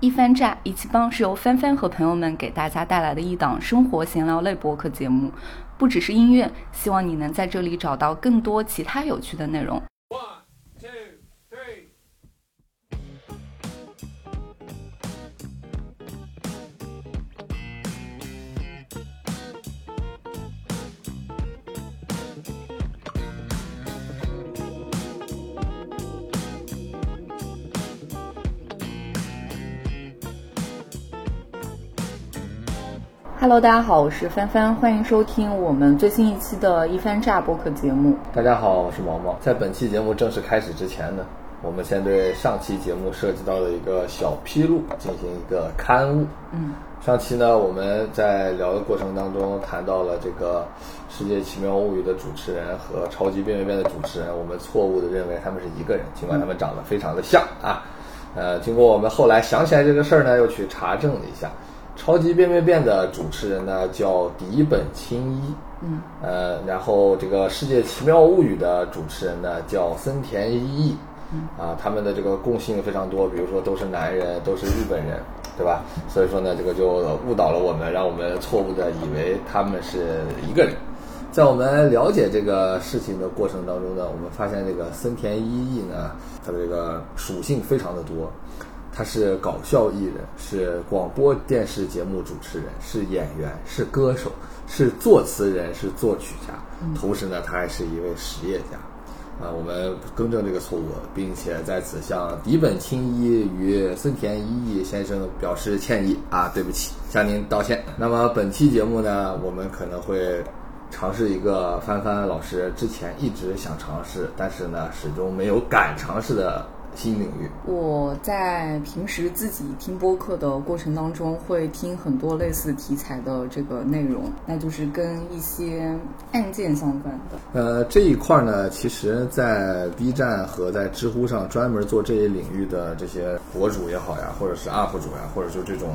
一番炸一起帮是由帆帆和朋友们给大家带来的一档生活闲聊类播客节目，不只是音乐，希望你能在这里找到更多其他有趣的内容。Hello，大家好，我是帆帆，欢迎收听我们最新一期的一番炸播客节目。大家好，我是毛毛。在本期节目正式开始之前呢，我们先对上期节目涉及到的一个小披露进行一个刊物。嗯，上期呢，我们在聊的过程当中谈到了这个《世界奇妙物语》的主持人和《超级变变变》的主持人，我们错误的认为他们是一个人，尽管他们长得非常的像啊。呃，经过我们后来想起来这个事儿呢，又去查证了一下。超级变变变的主持人呢叫迪本清一，嗯，呃，然后这个世界奇妙物语的主持人呢叫森田一义，嗯，啊，他们的这个共性非常多，比如说都是男人，都是日本人，对吧？所以说呢，这个就误导了我们，让我们错误的以为他们是一个人。在我们了解这个事情的过程当中呢，我们发现这个森田一义呢，他的这个属性非常的多。他是搞笑艺人，是广播电视节目主持人，是演员，是歌手，是作词人，是作曲家。同时呢，他还是一位实业家。啊，我们更正这个错误，并且在此向荻本清一与森田一义先生表示歉意啊，对不起，向您道歉。那么本期节目呢，我们可能会尝试一个帆帆老师之前一直想尝试，但是呢始终没有敢尝试的。新领域，我在平时自己听播客的过程当中，会听很多类似题材的这个内容，那就是跟一些案件相关的。呃，这一块呢，其实，在 B 站和在知乎上专门做这一领域的这些博主也好呀，或者是 UP 主呀，或者就这种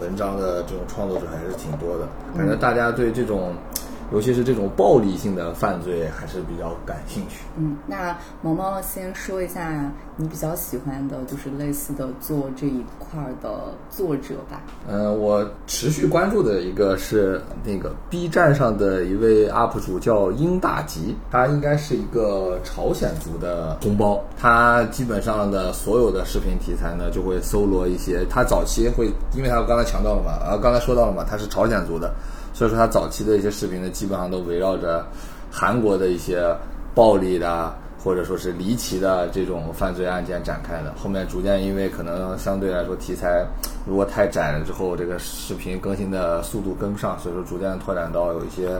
文章的这种创作者还是挺多的。感觉大家对这种。尤其是这种暴力性的犯罪，还是比较感兴趣。嗯，那毛毛先说一下你比较喜欢的，就是类似的做这一块的作者吧。嗯，我持续关注的一个是那个 B 站上的一位 UP 主叫英大吉，他应该是一个朝鲜族的同胞。他基本上的所有的视频题材呢，就会搜罗一些。他早期会，因为他刚才强调了嘛，啊，刚才说到了嘛，他是朝鲜族的。所以说，他早期的一些视频呢，基本上都围绕着韩国的一些暴力的或者说是离奇的这种犯罪案件展开的。后面逐渐因为可能相对来说题材如果太窄了之后，这个视频更新的速度跟不上，所以说逐渐拓展到有一些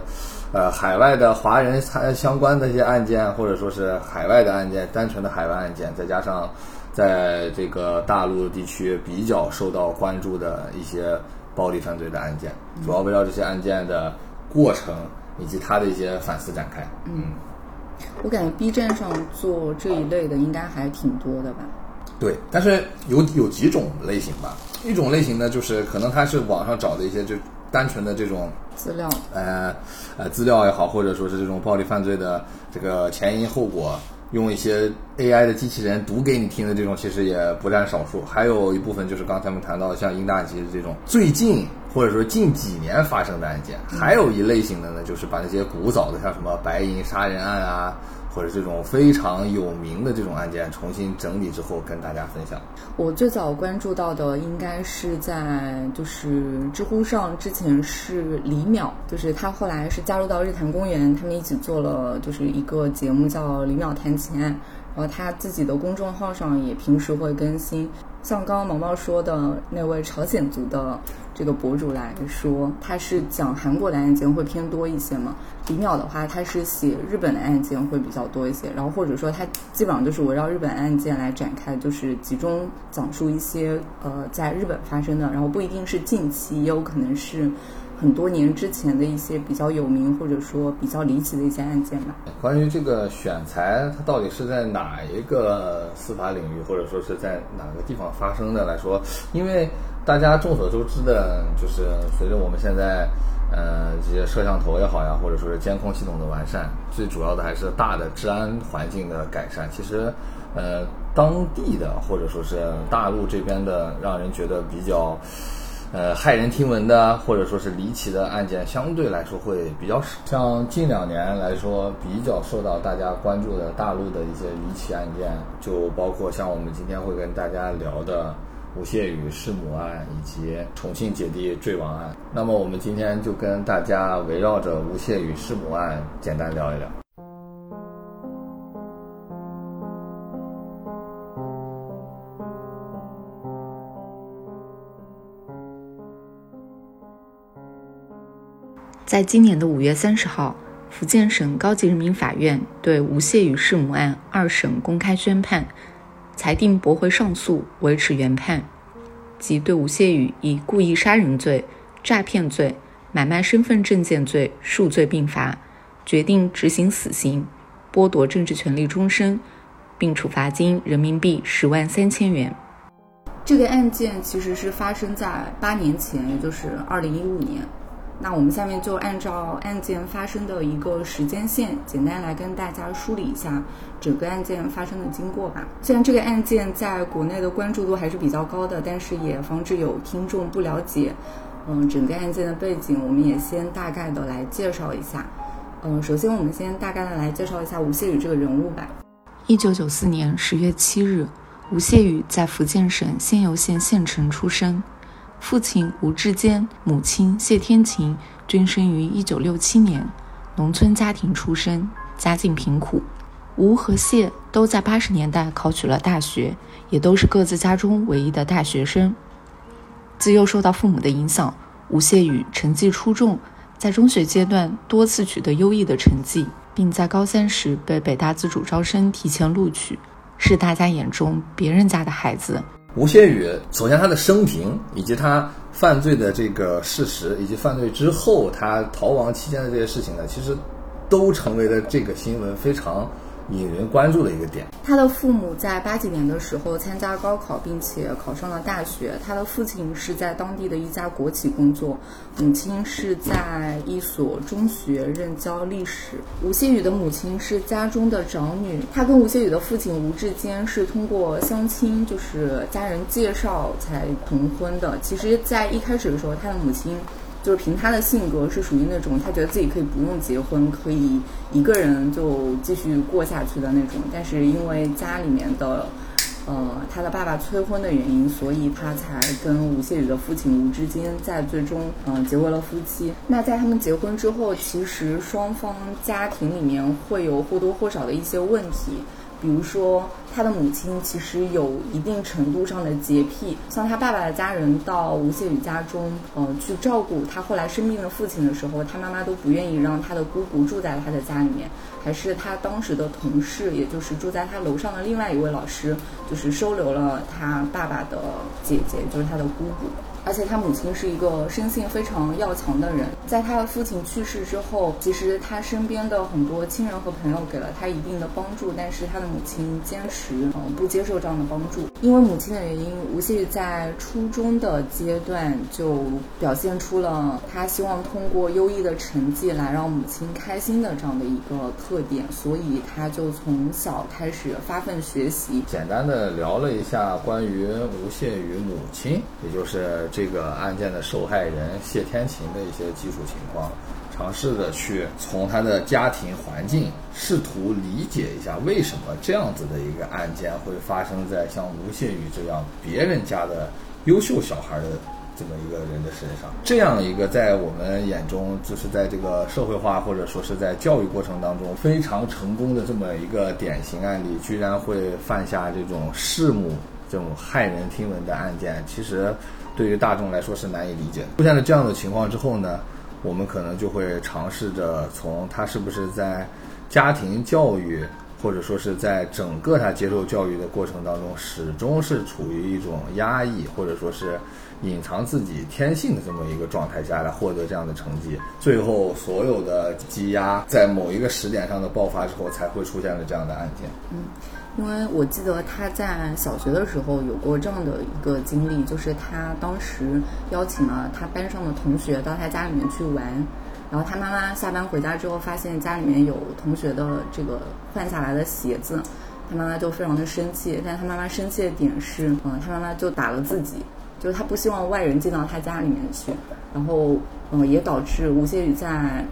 呃海外的华人参相关的一些案件，或者说是海外的案件，单纯的海外案件，再加上在这个大陆地区比较受到关注的一些。暴力犯罪的案件，主要围绕这些案件的过程以及他的一些反思展开。嗯，我感觉 B 站上做这一类的应该还挺多的吧？对，但是有有几种类型吧。一种类型呢，就是可能他是网上找的一些就单纯的这种资料，呃呃资料也好，或者说是这种暴力犯罪的这个前因后果。用一些 AI 的机器人读给你听的这种，其实也不占少数。还有一部分就是刚才我们谈到的，像英大吉的这种最近或者说近几年发生的案件。还有一类型的呢，就是把那些古早的，像什么白银杀人案啊。或者这种非常有名的这种案件，重新整理之后跟大家分享。我最早关注到的应该是在就是知乎上，之前是李淼，就是他后来是加入到日坛公园，他们一起做了就是一个节目叫李淼谈情案，然后他自己的公众号上也平时会更新。像刚刚毛毛说的那位朝鲜族的这个博主来说，他是讲韩国的案件会偏多一些嘛？李淼的话，他是写日本的案件会比较多一些，然后或者说他基本上就是围绕日本案件来展开，就是集中讲述一些呃在日本发生的，然后不一定是近期，也有可能是。很多年之前的一些比较有名或者说比较离奇的一些案件吧。关于这个选材，它到底是在哪一个司法领域，或者说是在哪个地方发生的来说？因为大家众所周知的，就是随着我们现在呃这些摄像头也好呀，或者说是监控系统的完善，最主要的还是大的治安环境的改善。其实，呃，当地的或者说是大陆这边的，让人觉得比较。呃，骇人听闻的或者说是离奇的案件，相对来说会比较少。像近两年来说，比较受到大家关注的大陆的一些离奇案件，就包括像我们今天会跟大家聊的吴谢宇弑母案以及重庆姐弟坠亡案。那么我们今天就跟大家围绕着吴谢宇弑母案简单聊一聊。在今年的五月三十号，福建省高级人民法院对吴谢宇弑母案二审公开宣判，裁定驳回上诉，维持原判，即对吴谢宇以故意杀人罪、诈骗罪、买卖身份证件罪数罪并罚，决定执行死刑，剥夺政治权利终身，并处罚金人民币十万三千元。这个案件其实是发生在八年前，也就是二零一五年。那我们下面就按照案件发生的一个时间线，简单来跟大家梳理一下整个案件发生的经过吧。虽然这个案件在国内的关注度还是比较高的，但是也防止有听众不了解，嗯，整个案件的背景，我们也先大概的来介绍一下。嗯，首先我们先大概的来介绍一下吴谢宇这个人物吧。一九九四年十月七日，吴谢宇在福建省仙游县县城出生。父亲吴志坚，母亲谢天琴均生于一九六七年，农村家庭出身，家境贫苦。吴和谢都在八十年代考取了大学，也都是各自家中唯一的大学生。自幼受到父母的影响，吴谢宇成绩出众，在中学阶段多次取得优异的成绩，并在高三时被北大自主招生提前录取，是大家眼中别人家的孩子。吴谢宇，首先他的生平以及他犯罪的这个事实，以及犯罪之后他逃亡期间的这些事情呢，其实都成为了这个新闻非常。引人关注的一个点，他的父母在八几年的时候参加高考，并且考上了大学。他的父亲是在当地的一家国企工作，母亲是在一所中学任教历史。吴谢宇的母亲是家中的长女，他跟吴谢宇的父亲吴志坚是通过相亲，就是家人介绍才同婚的。其实，在一开始的时候，他的母亲。就是凭他的性格是属于那种他觉得自己可以不用结婚，可以一个人就继续过下去的那种。但是因为家里面的，呃，他的爸爸催婚的原因，所以他才跟吴谢宇的父亲吴志坚在最终嗯结为了夫妻。那在他们结婚之后，其实双方家庭里面会有或多或少的一些问题。比如说，他的母亲其实有一定程度上的洁癖，像他爸爸的家人到吴谢宇家中，呃，去照顾他后来生病的父亲的时候，他妈妈都不愿意让他的姑姑住在他的家里面，还是他当时的同事，也就是住在他楼上的另外一位老师，就是收留了他爸爸的姐姐，就是他的姑姑。而且他母亲是一个生性非常要强的人，在他的父亲去世之后，其实他身边的很多亲人和朋友给了他一定的帮助，但是他的母亲坚持嗯不接受这样的帮助。因为母亲的原因，吴谢宇在初中的阶段就表现出了他希望通过优异的成绩来让母亲开心的这样的一个特点，所以他就从小开始发奋学习。简单的聊了一下关于吴谢宇母亲，也就是。这个案件的受害人谢天琴的一些基础情况，尝试着去从他的家庭环境，试图理解一下为什么这样子的一个案件会发生在像吴谢宇这样别人家的优秀小孩的这么一个人的身上。这样一个在我们眼中，就是在这个社会化或者说是在教育过程当中非常成功的这么一个典型案例，居然会犯下这种弑母这种骇人听闻的案件，其实。对于大众来说是难以理解。出现了这样的情况之后呢，我们可能就会尝试着从他是不是在家庭教育，或者说是在整个他接受教育的过程当中，始终是处于一种压抑，或者说是隐藏自己天性的这么一个状态下来获得这样的成绩。最后所有的积压在某一个时点上的爆发之后，才会出现了这样的案件。嗯。因为我记得他在小学的时候有过这样的一个经历，就是他当时邀请了他班上的同学到他家里面去玩，然后他妈妈下班回家之后发现家里面有同学的这个换下来的鞋子，他妈妈就非常的生气，但他妈妈生气的点是，嗯、他妈妈就打了自己，就是他不希望外人进到他家里面去，然后，嗯、也导致吴谢宇在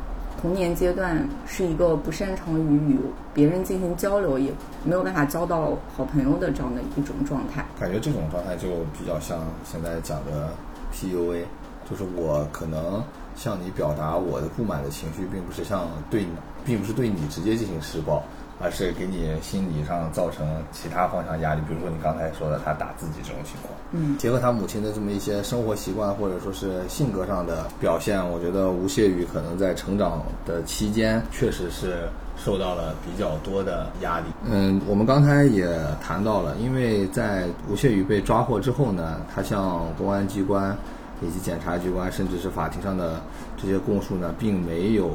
童年阶段是一个不擅长于与别人进行交流，也没有办法交到好朋友的这样的一种状态。感觉这种状态就比较像现在讲的 PUA，就是我可能向你表达我的不满的情绪，并不是像对你，并不是对你直接进行施暴，而是给你心理上造成其他方向压力，比如说你刚才说的他打自己这种情况。嗯，结合他母亲的这么一些生活习惯或者说是性格上的表现，我觉得吴谢宇可能在成长的期间确实是受到了比较多的压力。嗯，我们刚才也谈到了，因为在吴谢宇被抓获之后呢，他向公安机关以及检察机关，甚至是法庭上的这些供述呢，并没有。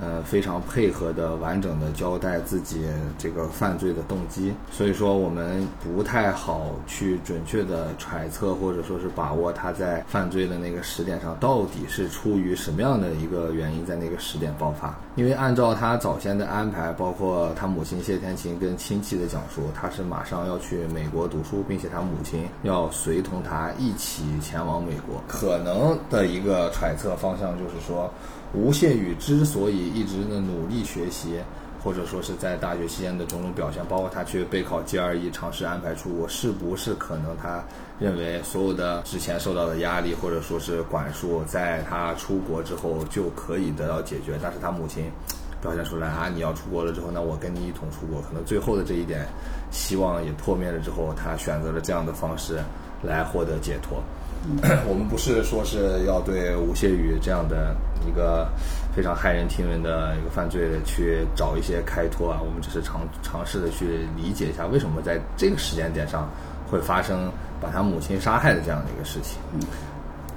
呃，非常配合的、完整的交代自己这个犯罪的动机，所以说我们不太好去准确的揣测或者说是把握他在犯罪的那个时点上到底是出于什么样的一个原因在那个时点爆发。因为按照他早先的安排，包括他母亲谢天琴跟亲戚的讲述，他是马上要去美国读书，并且他母亲要随同他一起前往美国。可能的一个揣测方向就是说。吴谢宇之所以一直的努力学习，或者说是在大学期间的种种表现，包括他去备考 GRE 尝试安排出国，是不是可能他认为所有的之前受到的压力或者说是管束，在他出国之后就可以得到解决？但是他母亲表现出来啊，你要出国了之后，那我跟你一同出国。可能最后的这一点希望也破灭了之后，他选择了这样的方式来获得解脱。我们不是说是要对吴谢宇这样的一个非常骇人听闻的一个犯罪去找一些开脱啊，我们只是尝尝试的去理解一下为什么在这个时间点上会发生把他母亲杀害的这样的一个事情。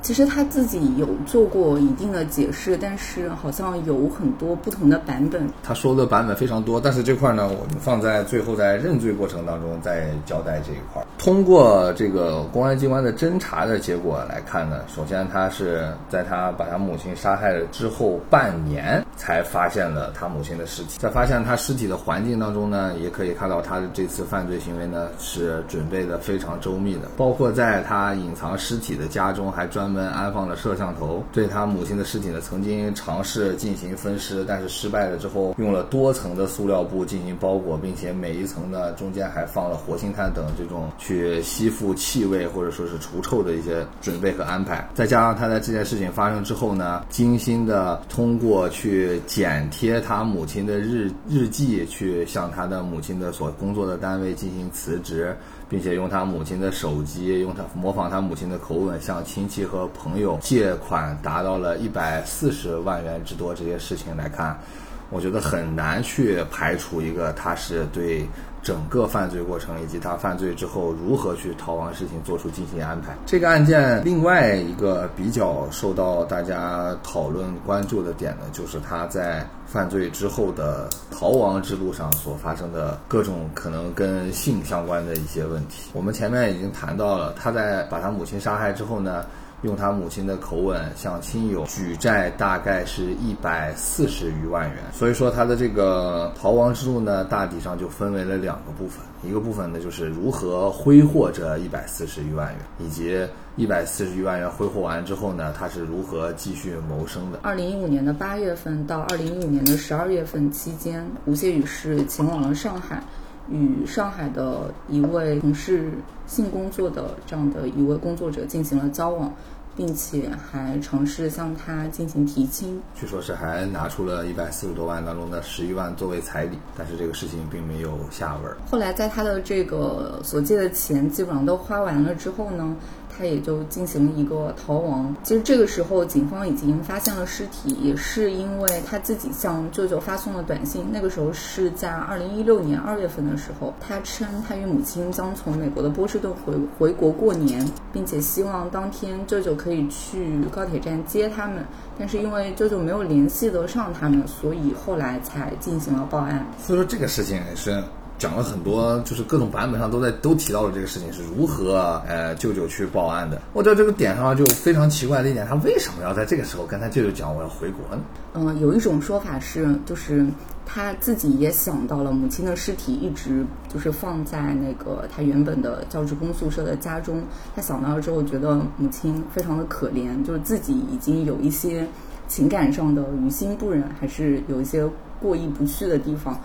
其实他自己有做过一定的解释，但是好像有很多不同的版本。他说的版本非常多，但是这块呢，我们放在最后在认罪过程当中再交代这一块。通过这个公安机关的侦查的结果来看呢，首先他是在他把他母亲杀害了之后半年才发现了他母亲的尸体，在发现他尸体的环境当中呢，也可以看到他的这次犯罪行为呢是准备的非常周密的，包括在他隐藏尸体的家中还专们安放了摄像头，对他母亲的尸体呢曾经尝试进行分尸，但是失败了之后，用了多层的塑料布进行包裹，并且每一层呢中间还放了活性炭等这种去吸附气味或者说是除臭的一些准备和安排。再加上他在这件事情发生之后呢，精心的通过去剪贴他母亲的日日记，去向他的母亲的所工作的单位进行辞职。并且用他母亲的手机，用他模仿他母亲的口吻，向亲戚和朋友借款，达到了一百四十万元之多。这些事情来看，我觉得很难去排除一个他是对整个犯罪过程以及他犯罪之后如何去逃亡事情做出进行安排。这个案件另外一个比较受到大家讨论关注的点呢，就是他在。犯罪之后的逃亡之路上所发生的各种可能跟性相关的一些问题，我们前面已经谈到了。他在把他母亲杀害之后呢，用他母亲的口吻向亲友举债，大概是一百四十余万元。所以说他的这个逃亡之路呢，大体上就分为了两个部分。一个部分呢，就是如何挥霍这一百四十余万元，以及一百四十余万元挥霍完之后呢，他是如何继续谋生的。二零一五年的八月份到二零一五年的十二月份期间，吴谢宇是前往了上海，与上海的一位从事性工作的这样的一位工作者进行了交往。并且还尝试向他进行提亲，据说是还拿出了一百四十多万当中的十一万作为彩礼，但是这个事情并没有下文。后来在他的这个所借的钱基本上都花完了之后呢？他也就进行了一个逃亡。其实这个时候，警方已经发现了尸体，也是因为他自己向舅舅发送了短信。那个时候是在二零一六年二月份的时候，他称他与母亲将从美国的波士顿回回国过年，并且希望当天舅舅可以去高铁站接他们。但是因为舅舅没有联系得上他们，所以后来才进行了报案。所以说这个事情也是讲了很多，就是各种版本上都在都提到了这个事情是如何呃舅舅去报案的。我在这个点上就非常奇怪的一点，他为什么要在这个时候跟他舅舅讲我要回国呢？嗯，有一种说法是，就是他自己也想到了母亲的尸体一直就是放在那个他原本的教职工宿舍的家中，他想到了之后觉得母亲非常的可怜，就是自己已经有一些情感上的于心不忍，还是有一些。过意不去的地方，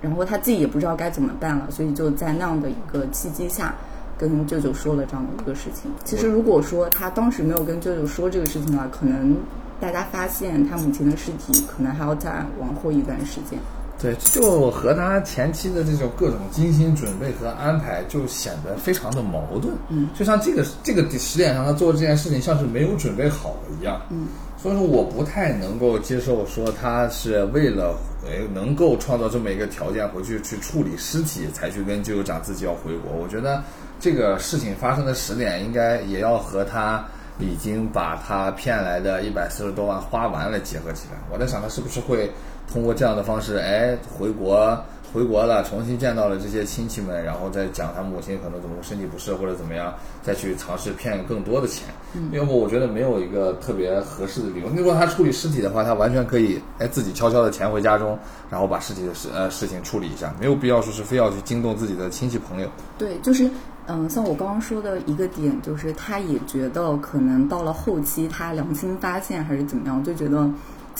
然后他自己也不知道该怎么办了，所以就在那样的一个契机下，跟舅舅说了这样的一个事情。其实如果说他当时没有跟舅舅说这个事情的话，可能大家发现他母亲的尸体，可能还要再往后一段时间。对，就和他前期的这种各种精心准备和安排，就显得非常的矛盾。嗯，就像这个这个时点上，他做这件事情像是没有准备好一样。嗯，所以说我不太能够接受说他是为了。诶，能够创造这么一个条件回去去处理尸体，才去跟舅舅讲自己要回国。我觉得这个事情发生的时点应该也要和他已经把他骗来的一百四十多万花完了结合起来。我在想他是不是会通过这样的方式，哎，回国。回国了，重新见到了这些亲戚们，然后再讲他母亲可能怎么身体不适或者怎么样，再去尝试骗更多的钱。嗯要不我觉得没有一个特别合适的理由。如果他处理尸体的话，他完全可以哎自己悄悄的潜回家中，然后把尸体的事呃事情处理一下，没有必要说是非要去惊动自己的亲戚朋友。对，就是嗯，像我刚刚说的一个点，就是他也觉得可能到了后期他良心发现还是怎么样，就觉得。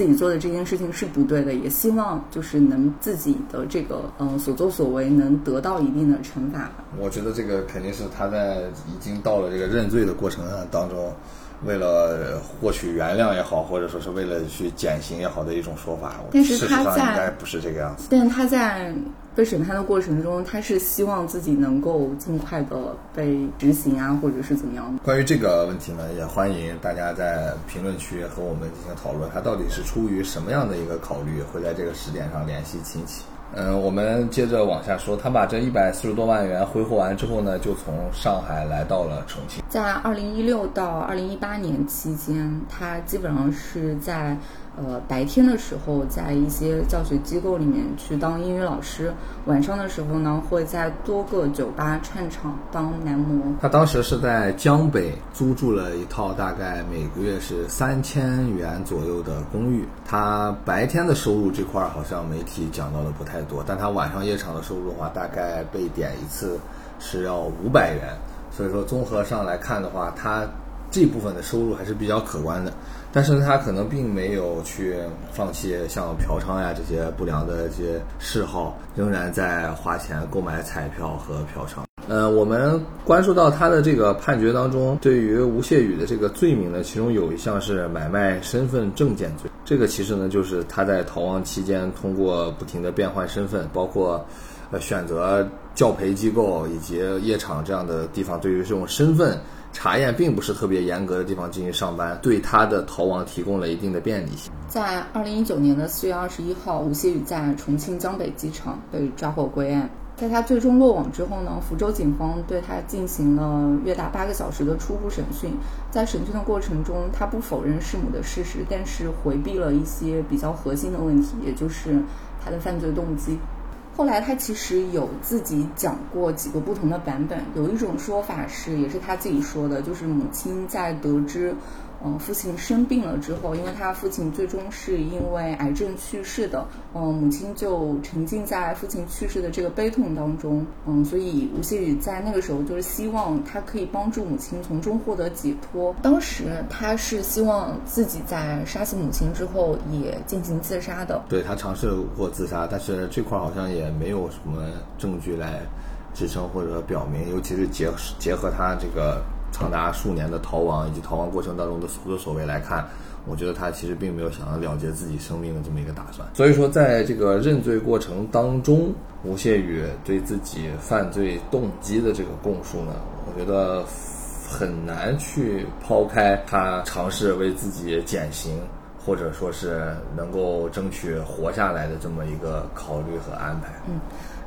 自己做的这件事情是不对的，也希望就是能自己的这个嗯所作所为能得到一定的惩罚。我觉得这个肯定是他在已经到了这个认罪的过程当中，为了获取原谅也好，或者说是为了去减刑也好的一种说法。但是他在应该不是这个样子。但他在。被审判的过程中，他是希望自己能够尽快的被执行啊，或者是怎么样的。关于这个问题呢，也欢迎大家在评论区和我们进行讨论。他到底是出于什么样的一个考虑，会在这个时点上联系亲戚？嗯，我们接着往下说。他把这一百四十多万元挥霍完之后呢，就从上海来到了重庆。在二零一六到二零一八年期间，他基本上是在。呃，白天的时候在一些教学机构里面去当英语老师，晚上的时候呢会在多个酒吧串场当男模。他当时是在江北租住了一套大概每个月是三千元左右的公寓。他白天的收入这块好像媒体讲到的不太多，但他晚上夜场的收入的话，大概被点一次是要五百元。所以说综合上来看的话，他这部分的收入还是比较可观的。但是他可能并没有去放弃像嫖娼呀这些不良的这些嗜好，仍然在花钱购买彩票和嫖娼。呃，我们关注到他的这个判决当中，对于吴谢宇的这个罪名呢，其中有一项是买卖身份证件罪。这个其实呢，就是他在逃亡期间通过不停的变换身份，包括呃选择教培机构以及夜场这样的地方，对于这种身份。查验并不是特别严格的地方进行上班，对他的逃亡提供了一定的便利性。在二零一九年的四月二十一号，吴谢宇在重庆江北机场被抓获归案。在他最终落网之后呢，福州警方对他进行了约达八个小时的初步审讯。在审讯的过程中，他不否认弑母的事实，但是回避了一些比较核心的问题，也就是他的犯罪动机。后来他其实有自己讲过几个不同的版本，有一种说法是，也是他自己说的，就是母亲在得知。嗯，父亲生病了之后，因为他父亲最终是因为癌症去世的，嗯，母亲就沉浸在父亲去世的这个悲痛当中，嗯，所以吴谢宇在那个时候就是希望他可以帮助母亲从中获得解脱。当时他是希望自己在杀死母亲之后也进行自杀的。对他尝试过自杀，但是这块好像也没有什么证据来支撑或者表明，尤其是结结合他这个。长达数年的逃亡以及逃亡过程当中的所作所为来看，我觉得他其实并没有想要了结自己生命的这么一个打算。所以说，在这个认罪过程当中，吴谢宇对自己犯罪动机的这个供述呢，我觉得很难去抛开他尝试为自己减刑，或者说是能够争取活下来的这么一个考虑和安排。嗯。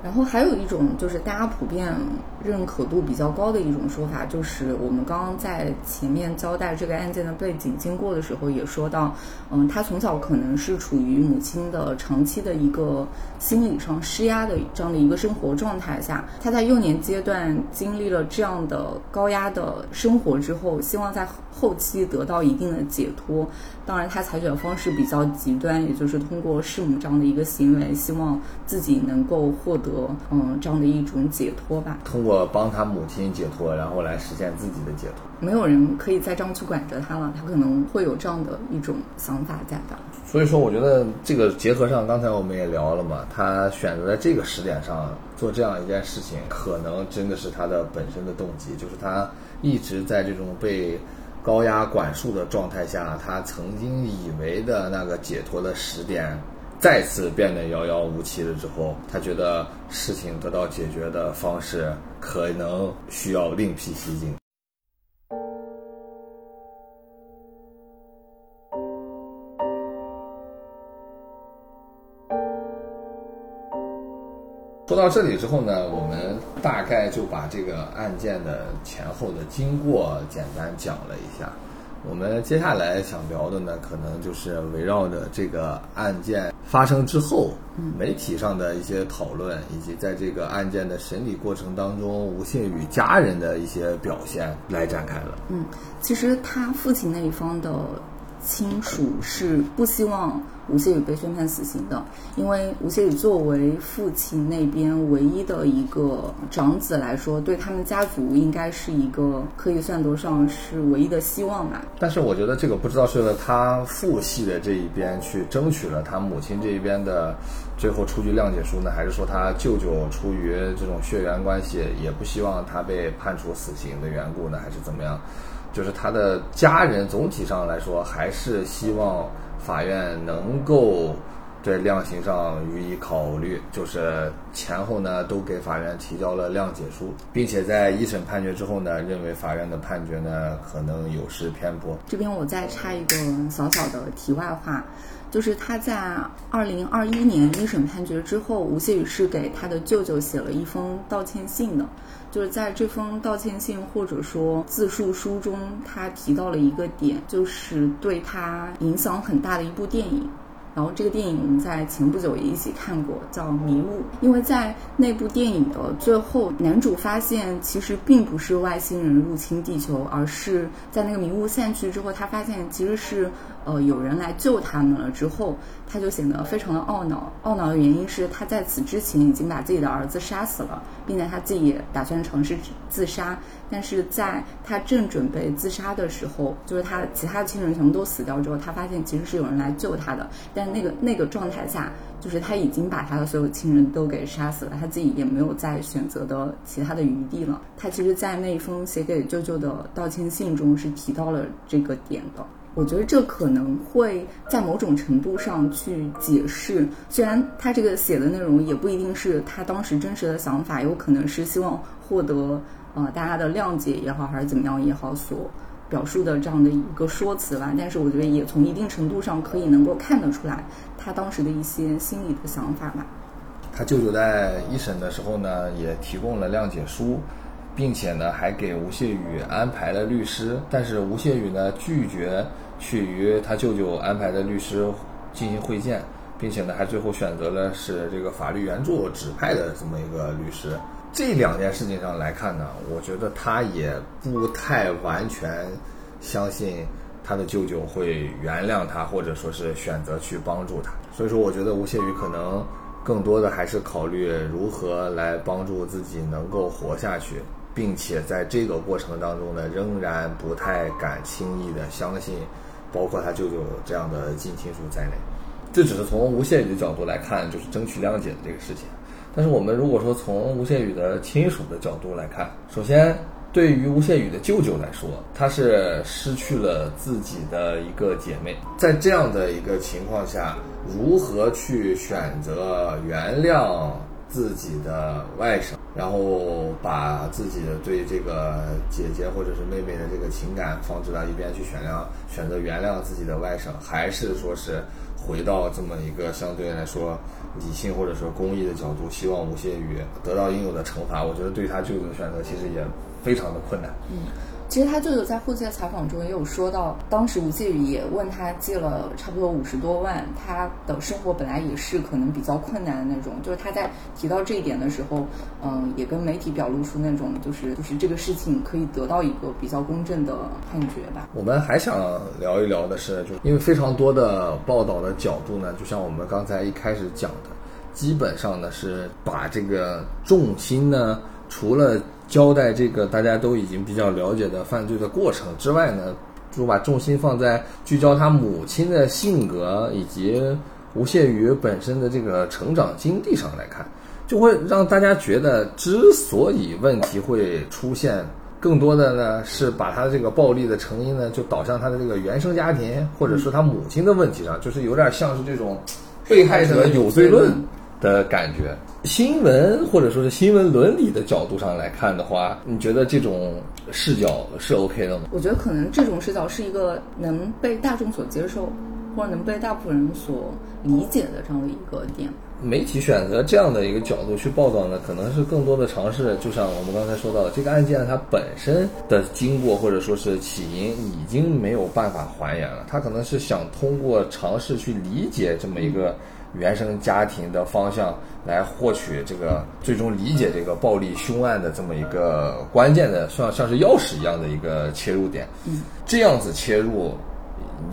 然后还有一种就是大家普遍认可度比较高的一种说法，就是我们刚刚在前面交代这个案件的背景经过的时候也说到，嗯，他从小可能是处于母亲的长期的一个心理上施压的这样的一个生活状态下，他在幼年阶段经历了这样的高压的生活之后，希望在后期得到一定的解脱。当然，他采取的方式比较极端，也就是通过弑母这样的一个行为，希望自己能够获得嗯这样的一种解脱吧。通过帮他母亲解脱，然后来实现自己的解脱。没有人可以再这样去管着他了，他可能会有这样的一种想法在的。所以说，我觉得这个结合上，刚才我们也聊了嘛，他选择在这个时点上做这样一件事情，可能真的是他的本身的动机，就是他一直在这种被。高压管束的状态下，他曾经以为的那个解脱的时点，再次变得遥遥无期了。之后，他觉得事情得到解决的方式可能需要另辟蹊径。说到这里之后呢，我们大概就把这个案件的前后的经过简单讲了一下。我们接下来想聊的呢，可能就是围绕着这个案件发生之后，媒体上的一些讨论，以及在这个案件的审理过程当中，吴信宇家人的一些表现来展开了。嗯，其实他父亲那一方的。亲属是不希望吴谢宇被宣判死刑的，因为吴谢宇作为父亲那边唯一的一个长子来说，对他们家族应该是一个可以算得上是唯一的希望吧。但是我觉得这个不知道是他父系的这一边去争取了他母亲这一边的最后出具谅解书呢，还是说他舅舅出于这种血缘关系也不希望他被判处死刑的缘故呢，还是怎么样？就是他的家人总体上来说，还是希望法院能够在量刑上予以考虑。就是前后呢都给法院提交了谅解书，并且在一审判决之后呢，认为法院的判决呢可能有失偏颇。这边我再插一个小小的题外话，就是他在二零二一年一审判决之后，吴谢宇是给他的舅舅写了一封道歉信的。就是在这封道歉信或者说自述书中，他提到了一个点，就是对他影响很大的一部电影。然后这个电影我们在前不久也一起看过，叫《迷雾》。因为在那部电影的最后，男主发现其实并不是外星人入侵地球，而是在那个迷雾散去之后，他发现其实是呃有人来救他们了。之后他就显得非常的懊恼。懊恼的原因是他在此之前已经把自己的儿子杀死了，并且他自己也打算尝试自杀。但是在他正准备自杀的时候，就是他其他的亲人全部都死掉之后，他发现其实是有人来救他的。但那个那个状态下，就是他已经把他的所有亲人都给杀死了，他自己也没有再选择的其他的余地了。他其实，在那一封写给舅舅的道歉信中是提到了这个点的。我觉得这可能会在某种程度上去解释，虽然他这个写的内容也不一定是他当时真实的想法，有可能是希望获得。呃，大家的谅解也好，还是怎么样也好，所表述的这样的一个说辞吧。但是我觉得也从一定程度上可以能够看得出来，他当时的一些心理的想法吧。他舅舅在一审的时候呢，也提供了谅解书，并且呢，还给吴谢宇安排了律师。但是吴谢宇呢，拒绝去与他舅舅安排的律师进行会见，并且呢，还最后选择了是这个法律援助指派的这么一个律师。这两件事情上来看呢，我觉得他也不太完全相信他的舅舅会原谅他，或者说是选择去帮助他。所以说，我觉得吴谢宇可能更多的还是考虑如何来帮助自己能够活下去，并且在这个过程当中呢，仍然不太敢轻易的相信，包括他舅舅这样的近亲属在内。这只是从吴谢宇的角度来看，就是争取谅解的这个事情。但是我们如果说从吴谢宇的亲属的角度来看，首先对于吴谢宇的舅舅来说，他是失去了自己的一个姐妹，在这样的一个情况下，如何去选择原谅自己的外甥，然后把自己的对这个姐姐或者是妹妹的这个情感放置到一边去选谅，选择原谅自己的外甥，还是说是？回到这么一个相对来说理性或者说公益的角度，希望吴谢宇得到应有的惩罚，我觉得对他舅舅的选择其实也非常的困难。嗯。其实他舅舅在后期的采访中也有说到，当时吴谢宇也问他借了差不多五十多万，他的生活本来也是可能比较困难的那种。就是他在提到这一点的时候，嗯，也跟媒体表露出那种就是就是这个事情可以得到一个比较公正的判决吧。我们还想聊一聊的是，就因为非常多的报道的角度呢，就像我们刚才一开始讲的，基本上呢是把这个重心呢，除了交代这个大家都已经比较了解的犯罪的过程之外呢，就把重心放在聚焦他母亲的性格以及吴谢宇本身的这个成长经历上来看，就会让大家觉得，之所以问题会出现，更多的呢是把他这个暴力的成因呢就导向他的这个原生家庭或者说他母亲的问题上，就是有点像是这种被害者有罪论。的感觉，新闻或者说是新闻伦理的角度上来看的话，你觉得这种视角是 OK 的吗？我觉得可能这种视角是一个能被大众所接受，或者能被大部分人所理解的这样的一个点。媒体选择这样的一个角度去报道呢，可能是更多的尝试，就像我们刚才说到的，这个案件它本身的经过或者说是起因已经没有办法还原了，他可能是想通过尝试去理解这么一个。原生家庭的方向来获取这个最终理解这个暴力凶案的这么一个关键的，像像是钥匙一样的一个切入点。嗯，这样子切入，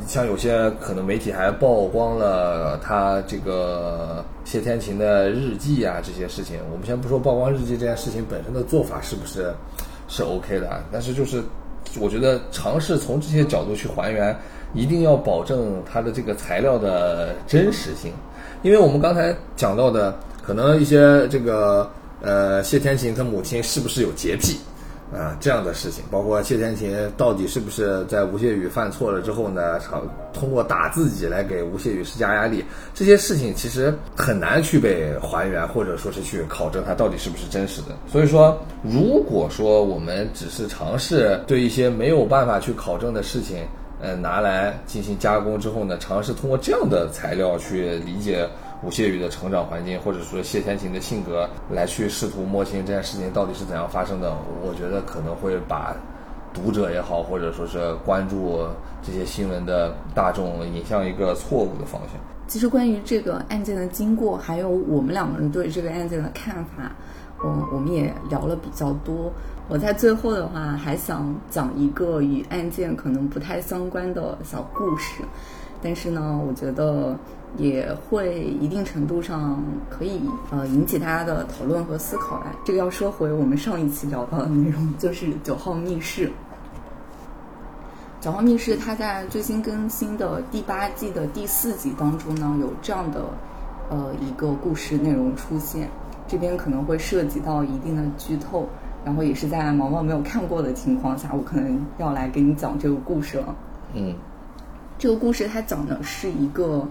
像有些可能媒体还曝光了他这个谢天琴的日记啊这些事情。我们先不说曝光日记这件事情本身的做法是不是是 OK 的，但是就是我觉得尝试从这些角度去还原，一定要保证它的这个材料的真实性。因为我们刚才讲到的，可能一些这个呃谢天琴他母亲是不是有洁癖啊这样的事情，包括谢天琴到底是不是在吴谢宇犯错了之后呢，通过打自己来给吴谢宇施加压力，这些事情其实很难去被还原，或者说是去考证它到底是不是真实的。所以说，如果说我们只是尝试对一些没有办法去考证的事情，呃，拿来进行加工之后呢，尝试通过这样的材料去理解吴谢宇的成长环境，或者说谢天琴的性格，来去试图摸清这件事情到底是怎样发生的。我觉得可能会把读者也好，或者说是关注这些新闻的大众引向一个错误的方向。其实关于这个案件的经过，还有我们两个人对这个案件的看法，我我们也聊了比较多。我在最后的话还想讲一个与案件可能不太相关的小故事，但是呢，我觉得也会一定程度上可以呃引起大家的讨论和思考。来，这个要说回我们上一期聊到的内容，就是九号密室。九号密室它在最新更新的第八季的第四集当中呢，有这样的呃一个故事内容出现，这边可能会涉及到一定的剧透。然后也是在毛毛没有看过的情况下，我可能要来给你讲这个故事了。嗯，这个故事它讲的是一个，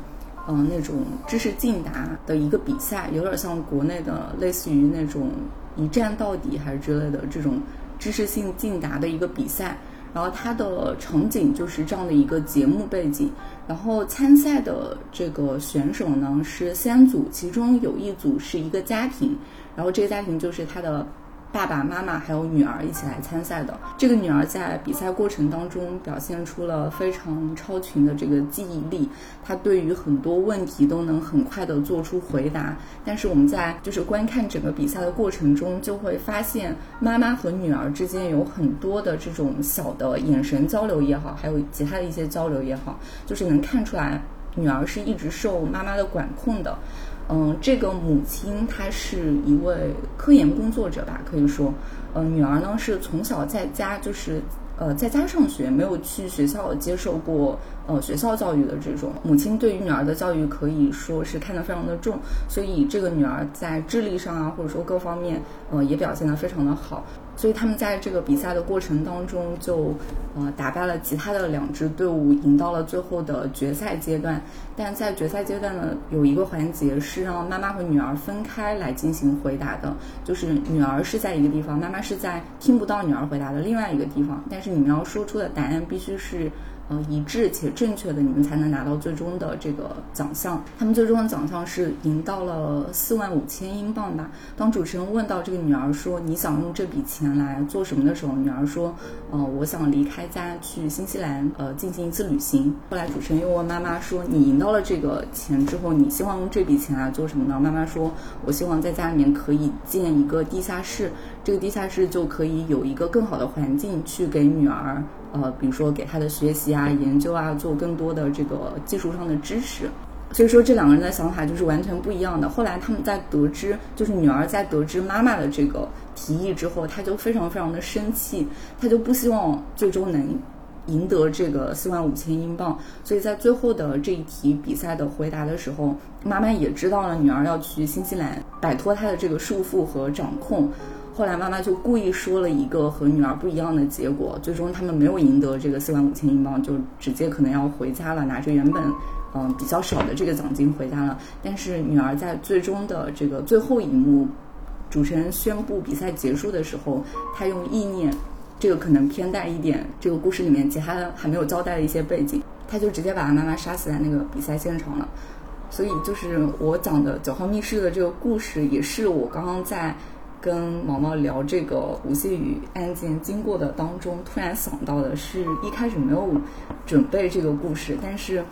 嗯，那种知识竞答的一个比赛，有点像国内的类似于那种一站到底还是之类的这种知识性竞答的一个比赛。然后它的场景就是这样的一个节目背景。然后参赛的这个选手呢是三组，其中有一组是一个家庭，然后这个家庭就是他的。爸爸妈妈还有女儿一起来参赛的。这个女儿在比赛过程当中表现出了非常超群的这个记忆力，她对于很多问题都能很快的做出回答。但是我们在就是观看整个比赛的过程中，就会发现妈妈和女儿之间有很多的这种小的眼神交流也好，还有其他的一些交流也好，就是能看出来女儿是一直受妈妈的管控的。嗯，这个母亲她是一位科研工作者吧，可以说，嗯，女儿呢是从小在家就是呃在家上学，没有去学校接受过呃学校教育的这种。母亲对于女儿的教育可以说是看得非常的重，所以这个女儿在智力上啊，或者说各方面呃也表现得非常的好。所以他们在这个比赛的过程当中，就呃打败了其他的两支队伍，赢到了最后的决赛阶段。但在决赛阶段呢，有一个环节是让妈妈和女儿分开来进行回答的，就是女儿是在一个地方，妈妈是在听不到女儿回答的另外一个地方。但是你们要说出的答案必须是呃一致且正确的，你们才能拿到最终的这个奖项。他们最终的奖项是赢到了四万五千英镑吧。当主持人问到这个女儿说你想用这笔钱来做什么的时候，女儿说，呃，我想离开家去新西兰，呃，进行一次旅行。后来主持人又问妈妈说，你赢到了这个钱之后，你希望用这笔钱来做什么呢？妈妈说，我希望在家里面可以建一个地下室，这个地下室就可以有一个更好的环境去给女儿，呃，比如说给他的学习啊、研究啊，做更多的这个技术上的支持。所以说，这两个人的想法就是完全不一样的。后来他们在得知，就是女儿在得知妈妈的这个提议之后，她就非常非常的生气，她就不希望最终能赢得这个四万五千英镑。所以在最后的这一题比赛的回答的时候，妈妈也知道了女儿要去新西兰，摆脱她的这个束缚和掌控。后来妈妈就故意说了一个和女儿不一样的结果，最终他们没有赢得这个四万五千英镑，就直接可能要回家了，拿着原本。嗯，比较少的这个奖金回家了。但是女儿在最终的这个最后一幕，主持人宣布比赛结束的时候，她用意念，这个可能偏带一点这个故事里面其他还没有交代的一些背景，她就直接把她妈妈杀死在那个比赛现场了。所以就是我讲的九号密室的这个故事，也是我刚刚在跟毛毛聊这个吴谢宇案件经过的当中突然想到的，是一开始没有准备这个故事，但是。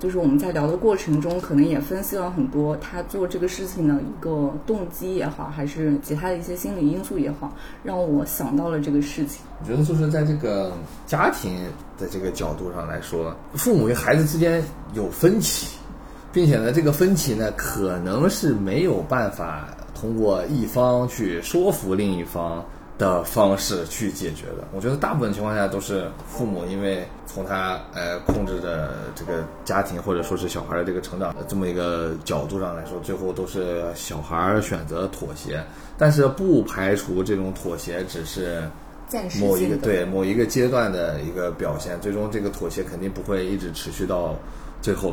就是我们在聊的过程中，可能也分析了很多他做这个事情的一个动机也好，还是其他的一些心理因素也好，让我想到了这个事情。我觉得就是在这个家庭的这个角度上来说，父母与孩子之间有分歧，并且呢，这个分歧呢，可能是没有办法通过一方去说服另一方。的方式去解决的，我觉得大部分情况下都是父母因为从他呃控制着这个家庭或者说是小孩的这个成长的这么一个角度上来说，最后都是小孩选择妥协，但是不排除这种妥协只是某一个对某一个阶段的一个表现，最终这个妥协肯定不会一直持续到最后。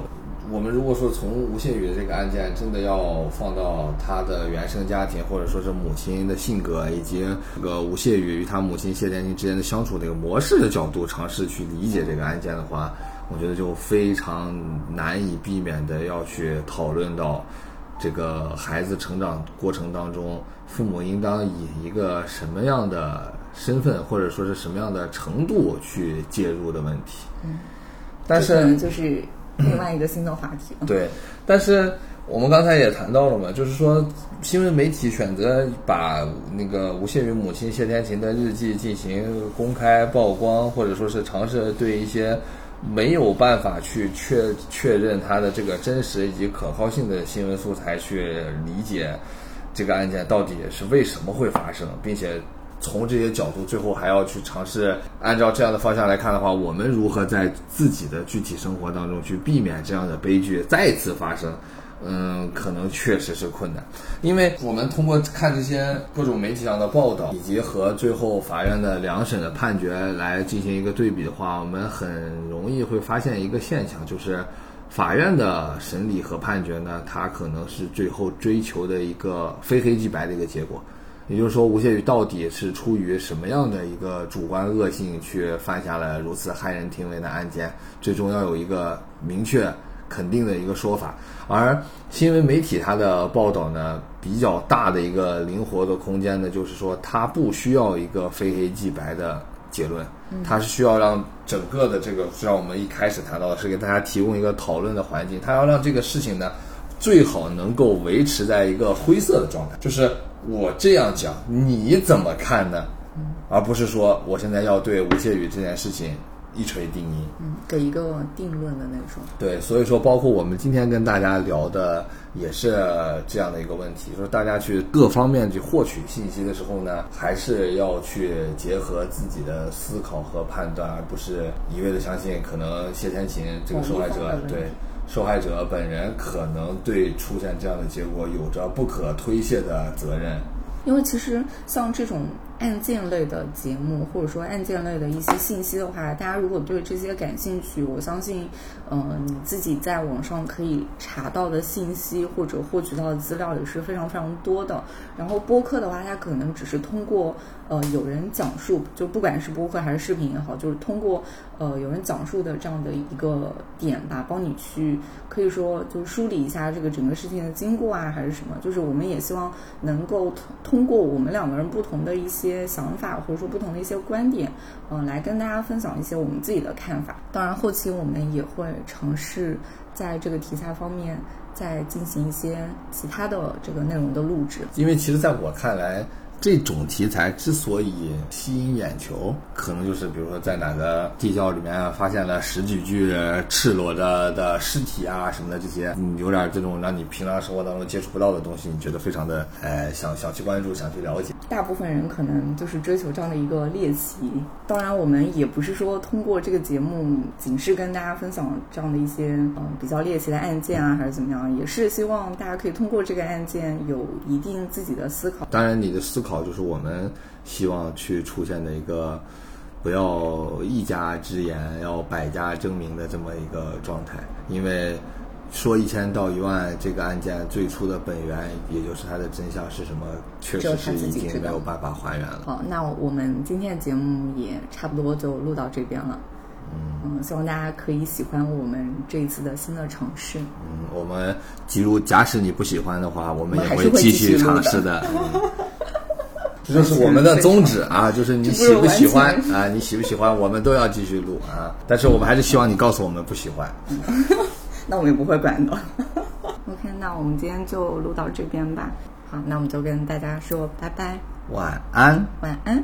我们如果说从吴谢宇的这个案件，真的要放到他的原生家庭，或者说是母亲的性格，以及这个吴谢宇与他母亲谢天琴之间的相处这个模式的角度，尝试去理解这个案件的话，我觉得就非常难以避免的要去讨论到这个孩子成长过程当中，父母应当以一个什么样的身份，或者说是什么样的程度去介入的问题。嗯，但是就是。另外一个新的话题。对，但是我们刚才也谈到了嘛，就是说新闻媒体选择把那个吴谢宇母亲谢天琴的日记进行公开曝光，或者说是尝试对一些没有办法去确确认它的这个真实以及可靠性的新闻素材去理解这个案件到底是为什么会发生，并且。从这些角度，最后还要去尝试按照这样的方向来看的话，我们如何在自己的具体生活当中去避免这样的悲剧再次发生？嗯，可能确实是困难，因为我们通过看这些各种媒体上的报道，以及和最后法院的两审的判决来进行一个对比的话，我们很容易会发现一个现象，就是法院的审理和判决呢，它可能是最后追求的一个非黑即白的一个结果。也就是说，吴谢宇到底是出于什么样的一个主观恶性去犯下了如此骇人听闻的案件？最终要有一个明确肯定的一个说法。而新闻媒体它的报道呢，比较大的一个灵活的空间呢，就是说它不需要一个非黑即白的结论，它是需要让整个的这个，像我们一开始谈到的是给大家提供一个讨论的环境，它要让这个事情呢，最好能够维持在一个灰色的状态，就是。我这样讲，你怎么看呢？而不是说我现在要对吴谢宇这件事情一锤定音，嗯，给一个定论的那种。对，所以说，包括我们今天跟大家聊的也是这样的一个问题，说大家去各方面去获取信息的时候呢，还是要去结合自己的思考和判断，而不是一味的相信可能谢天琴这个受害者对。受害者本人可能对出现这样的结果有着不可推卸的责任，因为其实像这种案件类的节目，或者说案件类的一些信息的话，大家如果对这些感兴趣，我相信，嗯、你自己在网上可以查到的信息或者获取到的资料也是非常非常多的。然后播客的话，它可能只是通过呃有人讲述，就不管是播客还是视频也好，就是通过呃有人讲述的这样的一个点吧，帮你去可以说就梳理一下这个整个事情的经过啊，还是什么。就是我们也希望能够通通过我们两个人不同的一些些想法，或者说不同的一些观点，嗯、来跟大家分享一些我们自己的看法。当然，后期我们也会尝试在这个题材方面再进行一些其他的这个内容的录制。因为其实在我看来，这种题材之所以吸引眼球，可能就是比如说在哪个地窖里面啊发现了十几具赤裸着的尸体啊什么的，这些嗯有点这种让你平常生活当中接触不到的东西，你觉得非常的哎想想去关注，想去了解。大部分人可能就是追求这样的一个猎奇。当然，我们也不是说通过这个节目仅是跟大家分享这样的一些嗯、呃比较猎奇的案件啊，还是怎么样，也是希望大家可以通过这个案件有一定自己的思考。当然，你的思考就是我们希望去出现的一个不要一家之言，要百家争鸣的这么一个状态。因为说一千道一万，这个案件最初的本源，也就是它的真相是什么，确实是已经没有办法还原了。好，那我们今天的节目也差不多就录到这边了。嗯，希望大家可以喜欢我们这一次的新的尝试。嗯，我们假如假使你不喜欢的话，我们也会继继续尝试的。嗯这就是我们的宗旨啊，就是你喜不喜欢啊，你喜不喜欢，我们都要继续录啊。但是我们还是希望你告诉我们不喜欢。那我们也不会管的。OK，那我们今天就录到这边吧。好，那我们就跟大家说拜拜，晚安。晚安。